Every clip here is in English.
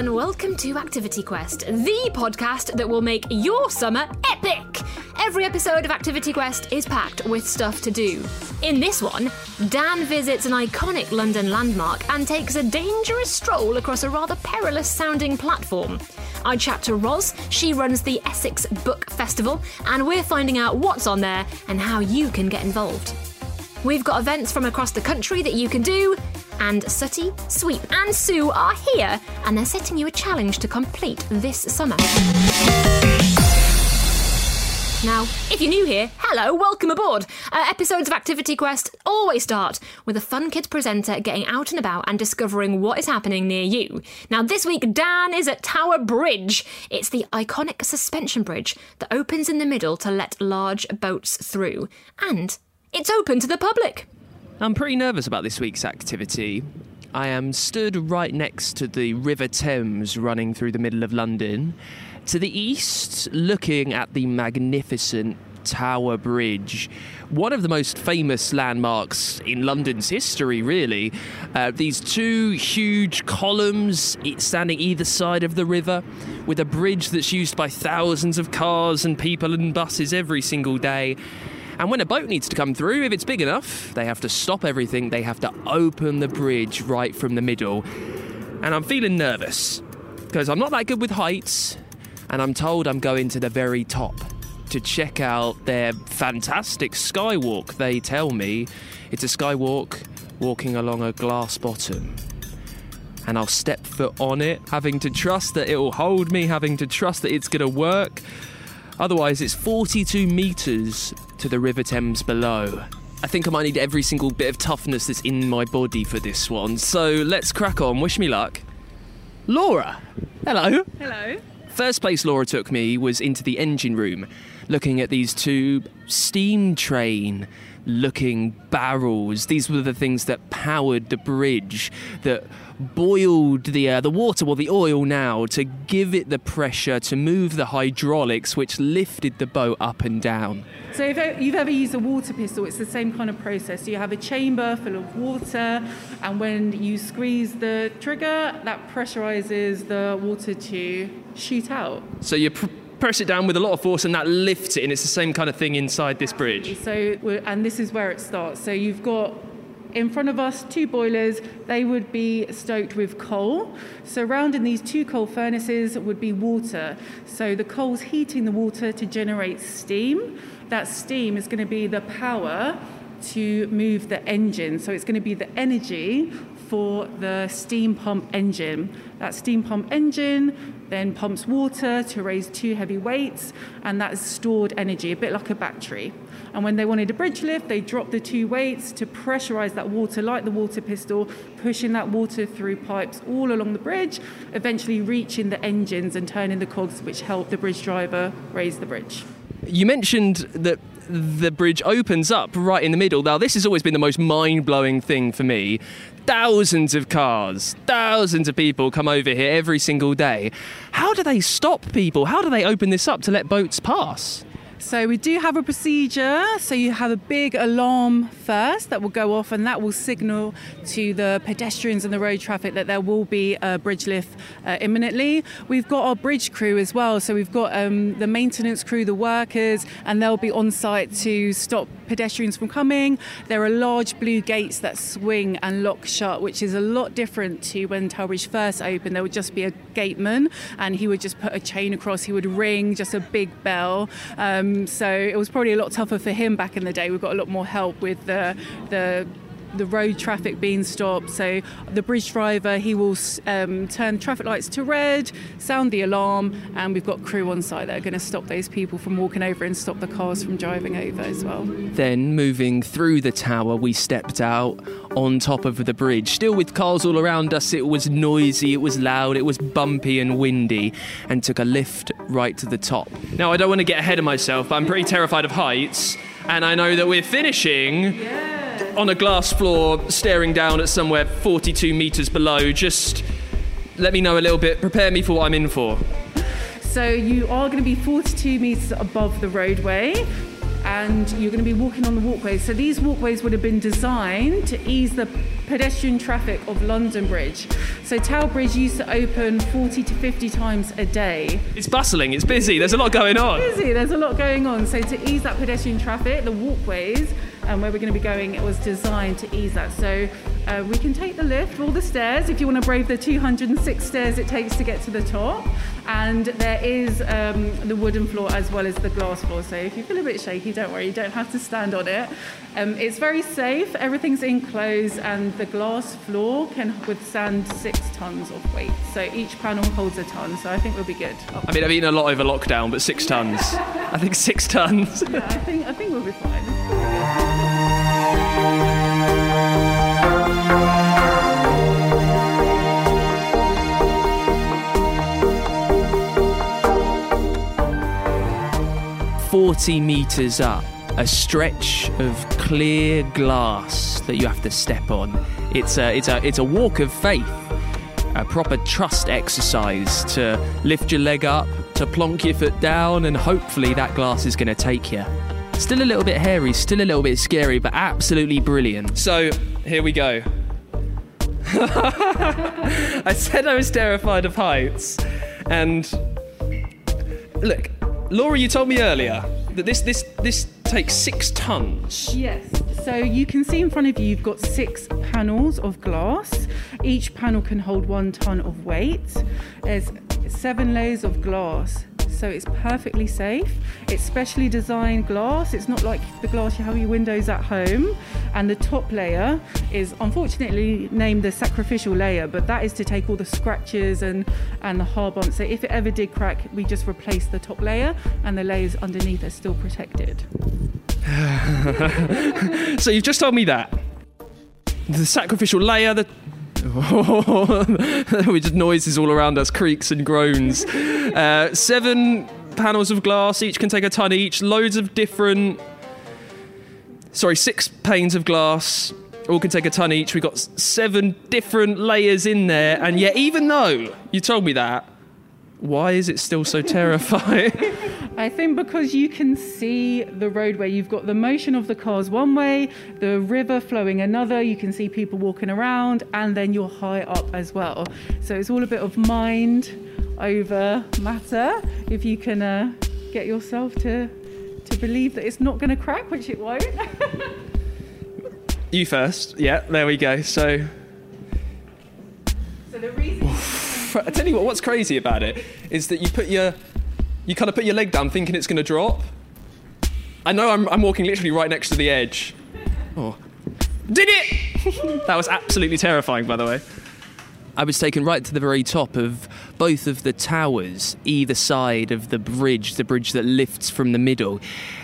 and welcome to Activity Quest, the podcast that will make your summer epic. Every episode of Activity Quest is packed with stuff to do. In this one, Dan visits an iconic London landmark and takes a dangerous stroll across a rather perilous sounding platform. I chat to Roz, she runs the Essex Book Festival, and we're finding out what's on there and how you can get involved. We've got events from across the country that you can do, and Sooty, Sweep, and Sue are here, and they're setting you a challenge to complete this summer. Now, if you're new here, hello, welcome aboard. Uh, episodes of Activity Quest always start with a fun kids presenter getting out and about and discovering what is happening near you. Now, this week, Dan is at Tower Bridge. It's the iconic suspension bridge that opens in the middle to let large boats through. And it's open to the public. I'm pretty nervous about this week's activity. I am stood right next to the River Thames running through the middle of London. To the east, looking at the magnificent Tower Bridge, one of the most famous landmarks in London's history, really. Uh, these two huge columns standing either side of the river, with a bridge that's used by thousands of cars and people and buses every single day. And when a boat needs to come through, if it's big enough, they have to stop everything, they have to open the bridge right from the middle. And I'm feeling nervous because I'm not that good with heights, and I'm told I'm going to the very top to check out their fantastic skywalk. They tell me it's a skywalk walking along a glass bottom. And I'll step foot on it, having to trust that it will hold me, having to trust that it's going to work. Otherwise, it's 42 metres to the River Thames below. I think I might need every single bit of toughness that's in my body for this one. So let's crack on. Wish me luck. Laura! Hello! Hello. First place Laura took me was into the engine room, looking at these two steam train looking barrels. These were the things that powered the bridge, that boiled the uh, the water, well, the oil now, to give it the pressure to move the hydraulics, which lifted the boat up and down. So if you've ever used a water pistol, it's the same kind of process. You have a chamber full of water, and when you squeeze the trigger, that pressurizes the water to shoot out. So you pr- press it down with a lot of force, and that lifts it, and it's the same kind of thing inside this bridge. So, and this is where it starts. So you've got in front of us two boilers. They would be stoked with coal. Surrounding these two coal furnaces would be water. So the coal's heating the water to generate steam. That steam is going to be the power to move the engine. So it's going to be the energy for the steam pump engine. That steam pump engine then pumps water to raise two heavy weights, and that is stored energy, a bit like a battery. And when they wanted a bridge lift, they dropped the two weights to pressurize that water like the water pistol, pushing that water through pipes all along the bridge, eventually reaching the engines and turning the cogs, which help the bridge driver raise the bridge. You mentioned that the bridge opens up right in the middle. Now, this has always been the most mind blowing thing for me. Thousands of cars, thousands of people come over here every single day. How do they stop people? How do they open this up to let boats pass? So we do have a procedure. So you have a big alarm first that will go off, and that will signal to the pedestrians and the road traffic that there will be a bridge lift uh, imminently. We've got our bridge crew as well. So we've got um, the maintenance crew, the workers, and they'll be on site to stop pedestrians from coming. There are large blue gates that swing and lock shut, which is a lot different to when Tower Bridge first opened. There would just be a gateman, and he would just put a chain across. He would ring just a big bell. Um, so it was probably a lot tougher for him back in the day. We've got a lot more help with the the the road traffic being stopped. So the bridge driver he will um, turn traffic lights to red, sound the alarm, and we've got crew on site that are going to stop those people from walking over and stop the cars from driving over as well. Then, moving through the tower, we stepped out on top of the bridge. Still with cars all around us, it was noisy, it was loud, it was bumpy and windy, and took a lift right to the top. Now, I don't want to get ahead of myself, but I'm pretty terrified of heights, and I know that we're finishing. Yeah on a glass floor, staring down at somewhere 42 metres below. Just let me know a little bit, prepare me for what I'm in for. So you are going to be 42 metres above the roadway and you're going to be walking on the walkways. So these walkways would have been designed to ease the pedestrian traffic of London Bridge. So Tower Bridge used to open 40 to 50 times a day. It's bustling, it's busy, there's a lot going on. Busy, there's a lot going on. So to ease that pedestrian traffic, the walkways um, where we're going to be going, it was designed to ease that. So uh, we can take the lift, all the stairs, if you want to brave the 206 stairs it takes to get to the top. And there is um, the wooden floor as well as the glass floor. So if you feel a bit shaky, don't worry, you don't have to stand on it. Um, it's very safe, everything's enclosed, and the glass floor can withstand six tons of weight. So each panel holds a ton, so I think we'll be good. I mean, I've eaten a lot over lockdown, but six tons. I think six tons. Yeah, I think, I think we'll be fine. Forty meters up, a stretch of clear glass that you have to step on. It's a, it's a, it's a walk of faith, a proper trust exercise to lift your leg up, to plonk your foot down, and hopefully that glass is going to take you. Still a little bit hairy, still a little bit scary, but absolutely brilliant. So, here we go. I said I was terrified of heights, and look, Laura, you told me earlier that this this this takes six tons. Yes. So you can see in front of you, you've got six panels of glass. Each panel can hold one ton of weight. There's seven layers of glass. So it's perfectly safe. It's specially designed glass. It's not like the glass you have your windows at home. And the top layer is unfortunately named the sacrificial layer, but that is to take all the scratches and, and the hard bumps. So if it ever did crack, we just replace the top layer and the layers underneath are still protected. So you've just told me that the sacrificial layer, the we just noises all around us, creaks and groans. Uh, seven panels of glass, each can take a ton each. Loads of different. Sorry, six panes of glass, all can take a ton each. We've got seven different layers in there, and yet, even though you told me that, why is it still so terrifying? I think because you can see the roadway, you've got the motion of the cars one way, the river flowing another, you can see people walking around, and then you're high up as well. So it's all a bit of mind over matter. If you can uh, get yourself to to believe that it's not going to crack, which it won't. you first. Yeah, there we go. So so the reason. I tell you what, what's crazy about it is that you put your, you kind of put your leg down thinking it's going to drop. I know I'm, I'm walking literally right next to the edge. Oh. Did it! that was absolutely terrifying, by the way. I was taken right to the very top of both of the towers, either side of the bridge, the bridge that lifts from the middle,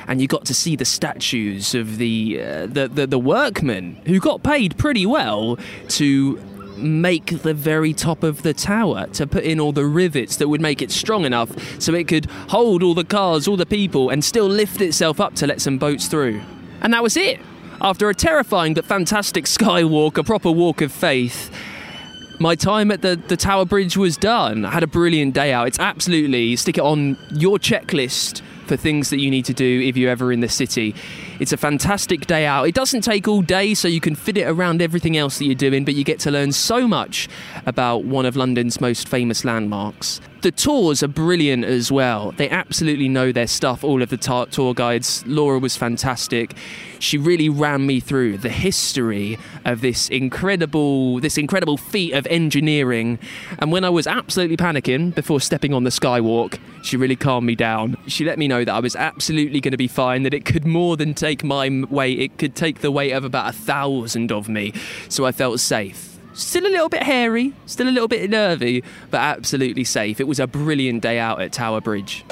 and you got to see the statues of the uh, the, the the workmen who got paid pretty well to make the very top of the tower to put in all the rivets that would make it strong enough so it could hold all the cars, all the people, and still lift itself up to let some boats through. And that was it. After a terrifying but fantastic skywalk, a proper walk of faith, my time at the, the Tower Bridge was done. I had a brilliant day out. It's absolutely stick it on your checklist for things that you need to do if you're ever in the city. It's a fantastic day out. It doesn't take all day, so you can fit it around everything else that you're doing, but you get to learn so much about one of London's most famous landmarks. The tours are brilliant as well. They absolutely know their stuff, all of the ta- tour guides. Laura was fantastic. She really ran me through the history of this incredible this incredible feat of engineering. And when I was absolutely panicking before stepping on the skywalk, she really calmed me down. She let me know that I was absolutely going to be fine, that it could more than take my weight, it could take the weight of about a thousand of me. So I felt safe. Still a little bit hairy, still a little bit nervy, but absolutely safe. It was a brilliant day out at Tower Bridge.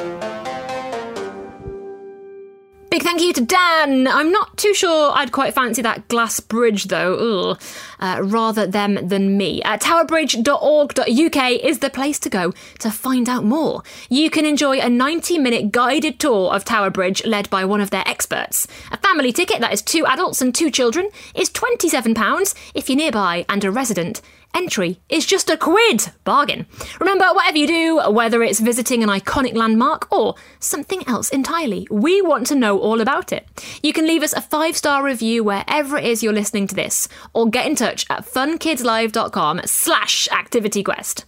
Big thank you to Dan. I'm not too sure I'd quite fancy that glass bridge though. Ugh. Uh, rather them than me. Uh, towerbridge.org.uk is the place to go to find out more. You can enjoy a 90 minute guided tour of Tower Bridge led by one of their experts. A family ticket, that is two adults and two children, is £27 if you're nearby and a resident. Entry is just a quid. Bargain. Remember, whatever you do, whether it's visiting an iconic landmark or something else entirely, we want to know all about it. You can leave us a five star review wherever it is you're listening to this, or get in touch at funkidslive.com slash activityquest.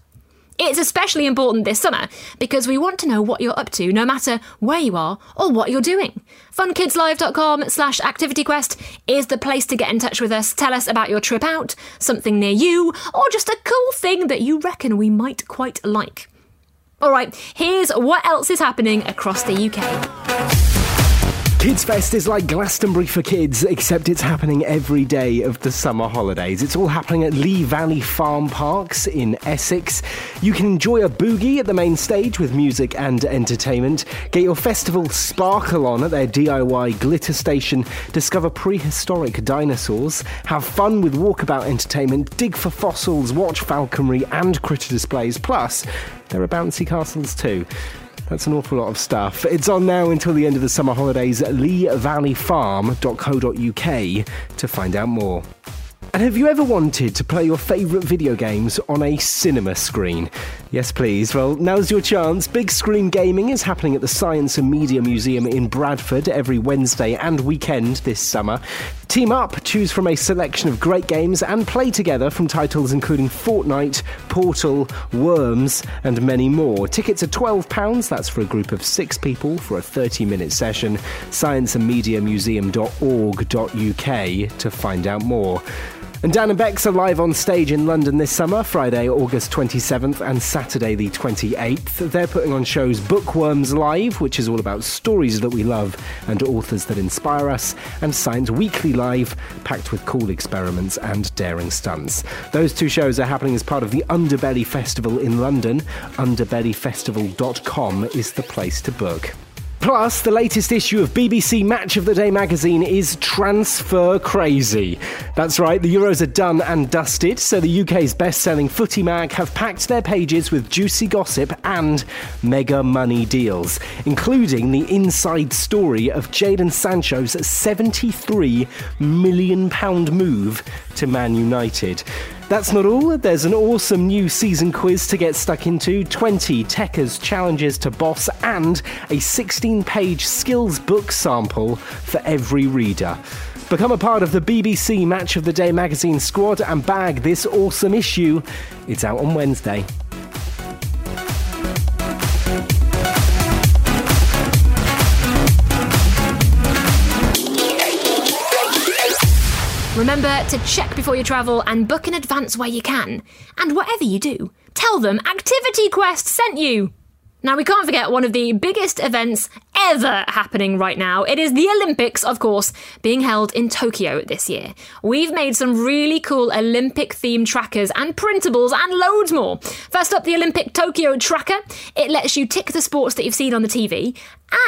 It's especially important this summer because we want to know what you're up to no matter where you are or what you're doing. funkidslive.com slash activityquest is the place to get in touch with us. Tell us about your trip out, something near you, or just a cool thing that you reckon we might quite like. All right, here's what else is happening across the UK. Kids Fest is like Glastonbury for kids, except it's happening every day of the summer holidays. It's all happening at Lee Valley Farm Parks in Essex. You can enjoy a boogie at the main stage with music and entertainment. Get your festival sparkle on at their DIY glitter station. Discover prehistoric dinosaurs. Have fun with walkabout entertainment. Dig for fossils. Watch falconry and critter displays. Plus, there are bouncy castles too. That's an awful lot of stuff. It's on now until the end of the summer holidays at leevalleyfarm.co.uk to find out more. And have you ever wanted to play your favourite video games on a cinema screen? Yes, please. Well, now's your chance. Big Screen Gaming is happening at the Science and Media Museum in Bradford every Wednesday and weekend this summer. Team up, choose from a selection of great games, and play together from titles including Fortnite, Portal, Worms, and many more. Tickets are £12, that's for a group of six people for a 30 minute session. Scienceandmediamuseum.org.uk to find out more. And Dan and Bex are live on stage in London this summer, Friday, August 27th and Saturday, the 28th. They're putting on shows Bookworms Live, which is all about stories that we love and authors that inspire us, and Science Weekly Live, packed with cool experiments and daring stunts. Those two shows are happening as part of the Underbelly Festival in London. Underbellyfestival.com is the place to book. Plus, the latest issue of BBC Match of the Day magazine is transfer crazy. That's right, the Euros are done and dusted, so the UK's best selling footy mag have packed their pages with juicy gossip and mega money deals, including the inside story of Jadon Sancho's £73 million move to Man United. That's not all. There's an awesome new season quiz to get stuck into, 20 Tekkers challenges to boss, and a 16 page skills book sample for every reader. Become a part of the BBC Match of the Day magazine squad and bag this awesome issue. It's out on Wednesday. Remember to check before you travel and book in advance where you can. And whatever you do, tell them Activity Quest sent you. Now, we can't forget one of the biggest events ever happening right now. It is the Olympics, of course, being held in Tokyo this year. We've made some really cool Olympic themed trackers and printables and loads more. First up, the Olympic Tokyo Tracker. It lets you tick the sports that you've seen on the TV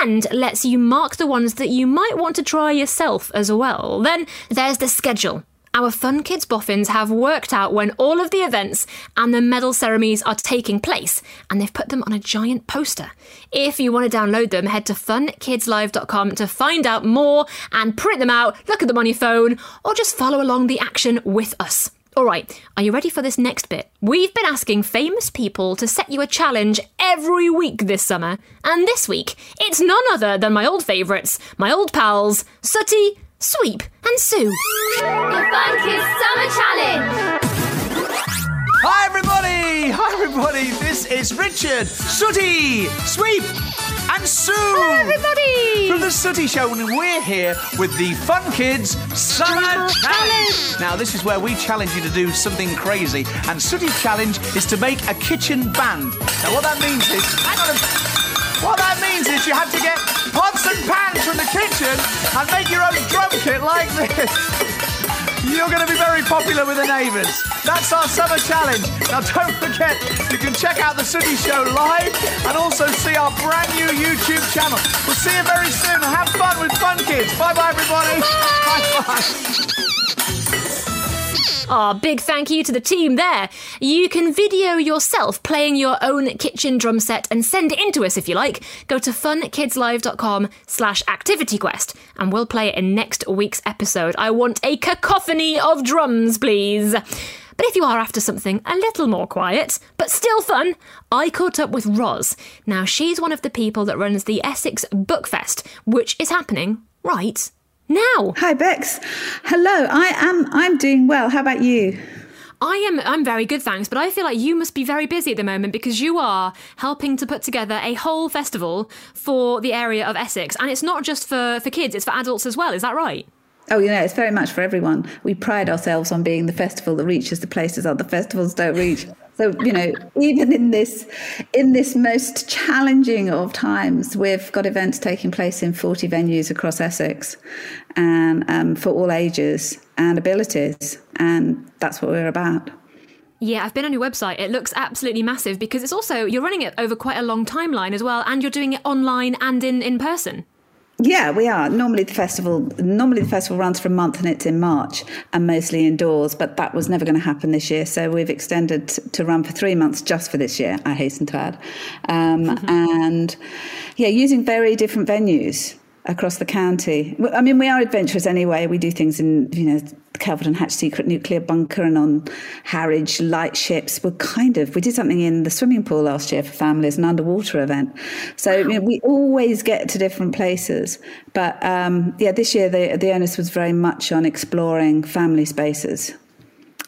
and lets you mark the ones that you might want to try yourself as well. Then there's the schedule. Our Fun Kids Boffins have worked out when all of the events and the medal ceremonies are taking place, and they've put them on a giant poster. If you want to download them, head to funkidslive.com to find out more and print them out, look at them on your phone, or just follow along the action with us. All right, are you ready for this next bit? We've been asking famous people to set you a challenge every week this summer, and this week it's none other than my old favourites, my old pals, Sooty, Sweep, and Sue. The Fun Kids Summer Challenge! Hi, everybody! Hi, everybody! This is Richard, Sooty, Sweep, and Sue! Hello, everybody! From the Sooty Show, and we're here with the Fun Kids Summer Challenge! Now, this is where we challenge you to do something crazy, and Sooty's challenge is to make a kitchen band. Now, what that means is. Hang on a what that means is you have to get pots and pans from the kitchen and make your own drum kit like this. You're going to be very popular with the neighbours. That's our summer challenge. Now, don't forget, you can check out the Sooty Show live and also see our brand new YouTube channel. We'll see you very soon. Have fun with Fun Kids. Bye bye, everybody. Bye bye Ah, big thank you to the team there. You can video yourself playing your own kitchen drum set and send it in to us if you like. Go to funkidslive.com slash activityquest and we'll play it in next week's episode. I want a cacophony of drums, please. But if you are after something a little more quiet, but still fun, I caught up with Roz. Now, she's one of the people that runs the Essex Book Fest, which is happening right now. Hi Bex. Hello. I am I'm doing well. How about you? I am I'm very good, thanks, but I feel like you must be very busy at the moment because you are helping to put together a whole festival for the area of Essex. And it's not just for, for kids, it's for adults as well, is that right? Oh, you know, it's very much for everyone. We pride ourselves on being the festival that reaches the places other festivals don't reach. So, you know, even in this in this most challenging of times, we've got events taking place in 40 venues across Essex and um, for all ages and abilities. And that's what we're about. Yeah, I've been on your website. It looks absolutely massive because it's also you're running it over quite a long timeline as well, and you're doing it online and in, in person. Yeah, we are. Normally the festival normally the festival runs for a month and it's in March and mostly indoors, but that was never going to happen this year. So we've extended to run for three months just for this year, I hasten to add. Um, mm-hmm. And yeah, using very different venues across the county. I mean, we are adventurous anyway. We do things in, you know, Kelvedon Hatch Secret Nuclear Bunker and on Harwich lightships. We're kind of, we did something in the swimming pool last year for families, an underwater event. So wow. you know, we always get to different places. But um, yeah, this year the, the onus was very much on exploring family spaces.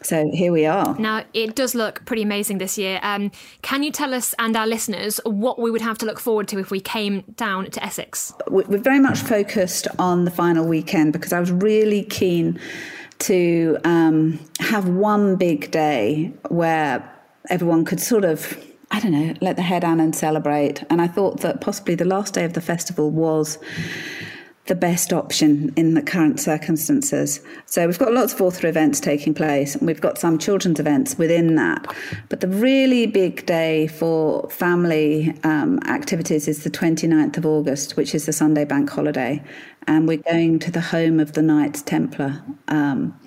So here we are. Now, it does look pretty amazing this year. Um, can you tell us and our listeners what we would have to look forward to if we came down to Essex? We're very much focused on the final weekend because I was really keen to um, have one big day where everyone could sort of I don't know, let the hair down and celebrate. And I thought that possibly the last day of the festival was the best option in the current circumstances. So we've got lots of author events taking place, and we've got some children's events within that. But the really big day for family um, activities is the 29th of August, which is the Sunday bank holiday. And we're going to the home of the Knights Templar um,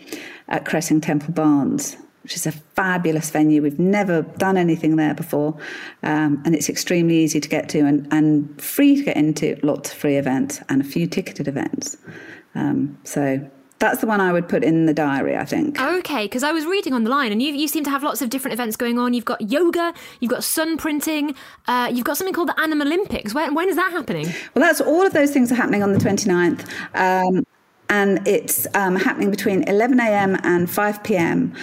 at Cressing Temple Barns which is a fabulous venue. We've never done anything there before, um, and it's extremely easy to get to and, and free to get into. Lots of free events and a few ticketed events. Um, so that's the one I would put in the diary, I think. Okay, because I was reading on the line, and you, you seem to have lots of different events going on. You've got yoga, you've got sun printing, uh, you've got something called the Animal Olympics. When, when is that happening? Well, that's all of those things are happening on the 29th. Um, and it's um, happening between 11 a.m. and 5 p.m.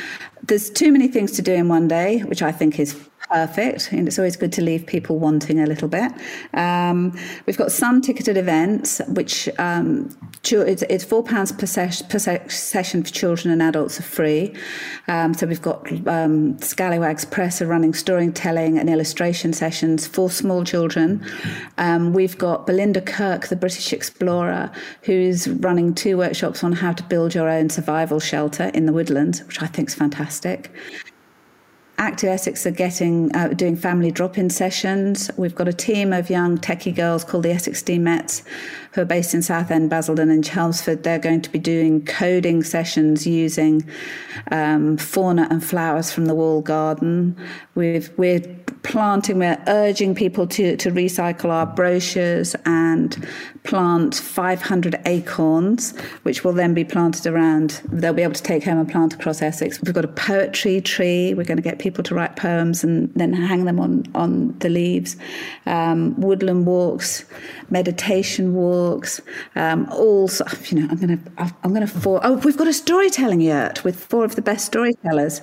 There's too many things to do in one day, which I think is perfect. And it's always good to leave people wanting a little bit. Um, we've got some ticketed events, which um, it's, it's four pounds per, ses- per session for children and adults are free. Um, so we've got um, Scallywags Press are running storytelling and illustration sessions for small children. Um, we've got Belinda Kirk, the British explorer, who's running two workshops on how to build your own survival shelter in the woodlands, which I think is fantastic. Active Essex are getting uh, doing family drop-in sessions. We've got a team of young techie girls called the Essex Mets, who are based in Southend, Basildon, and Chelmsford. They're going to be doing coding sessions using um, fauna and flowers from the wall garden. We've, we're planting, we're urging people to, to recycle our brochures and plant 500 acorns, which will then be planted around, they'll be able to take home and plant across Essex. We've got a poetry tree. We're going to get people to write poems and then hang them on, on the leaves. Um, woodland walks, meditation walks, um, all, you know, I'm to, I'm to, for, oh, we've got a storytelling yurt with four of the best storytellers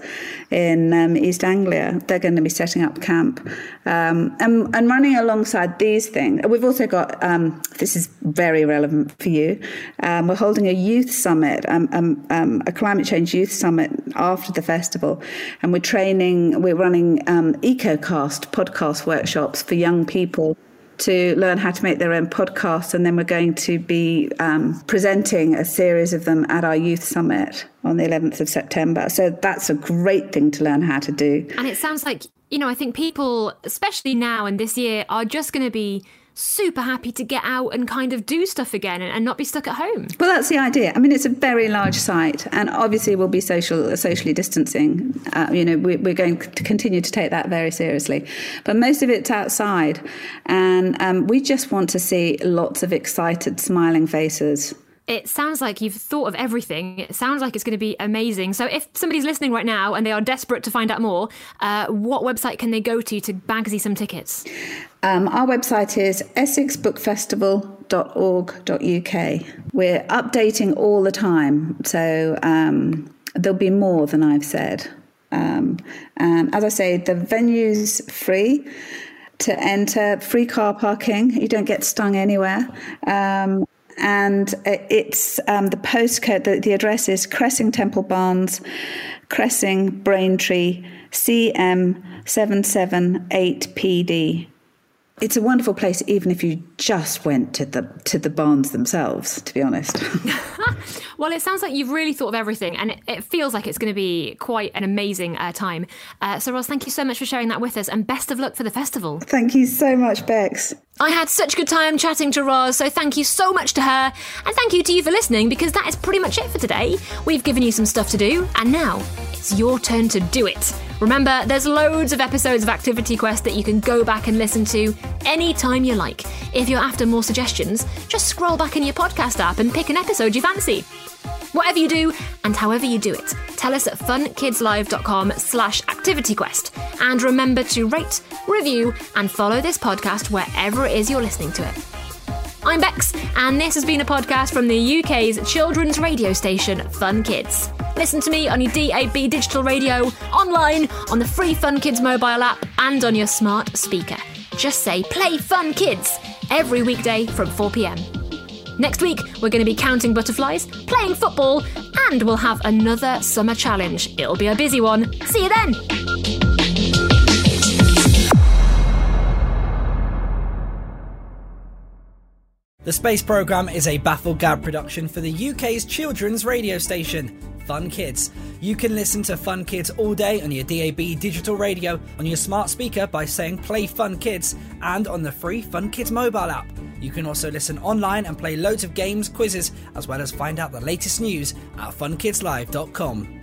in um, East Anglia. They're going to be setting up camp um, and, and running alongside these things. We've also got, um, this is very relevant for you. Um, we're holding a youth summit, um, a climate change youth summit after the festival, and we're training, we're running EcoCast podcast workshops for young people to learn how to make their own podcasts, and then we're going to be um, presenting a series of them at our youth summit on the 11th of September. So that's a great thing to learn how to do. And it sounds like, you know, I think people, especially now and this year, are just going to be super happy to get out and kind of do stuff again and, and, not be stuck at home. Well, that's the idea. I mean, it's a very large site, and obviously we'll be social socially distancing. Uh, you know, we, we're going to continue to take that very seriously, but most of it's outside, and um, we just want to see lots of excited, smiling faces It sounds like you've thought of everything. It sounds like it's going to be amazing. So, if somebody's listening right now and they are desperate to find out more, uh, what website can they go to to bagsy some tickets? Um, our website is essexbookfestival.org.uk. We're updating all the time, so um, there'll be more than I've said. Um, and as I say, the venue's free to enter, free car parking. You don't get stung anywhere. Um, and it's um, the postcode, the, the address is Cressing Temple Barns, Cressing Braintree, CM778PD. It's a wonderful place, even if you just went to the to the barns themselves. To be honest. well, it sounds like you've really thought of everything, and it, it feels like it's going to be quite an amazing uh, time. Uh, so, Roz, thank you so much for sharing that with us, and best of luck for the festival. Thank you so much, Bex. I had such a good time chatting to Roz, so thank you so much to her, and thank you to you for listening because that is pretty much it for today. We've given you some stuff to do, and now it's your turn to do it. Remember, there's loads of episodes of Activity Quest that you can go back and listen to anytime you like. If you're after more suggestions, just scroll back in your podcast app and pick an episode you fancy. Whatever you do and however you do it, tell us at funkidslive.com slash activityquest. And remember to rate, review, and follow this podcast wherever it is you're listening to it. I'm Bex, and this has been a podcast from the UK's children's radio station, Fun Kids. Listen to me on your DAB digital radio, online, on the free Fun Kids mobile app, and on your smart speaker. Just say Play Fun Kids every weekday from 4 pm. Next week, we're going to be counting butterflies, playing football, and we'll have another summer challenge. It'll be a busy one. See you then! The Space Programme is a Bafflegab production for the UK's children's radio station, Fun Kids. You can listen to Fun Kids all day on your DAB digital radio, on your smart speaker by saying Play Fun Kids, and on the free Fun Kids mobile app. You can also listen online and play loads of games, quizzes, as well as find out the latest news at funkidslive.com.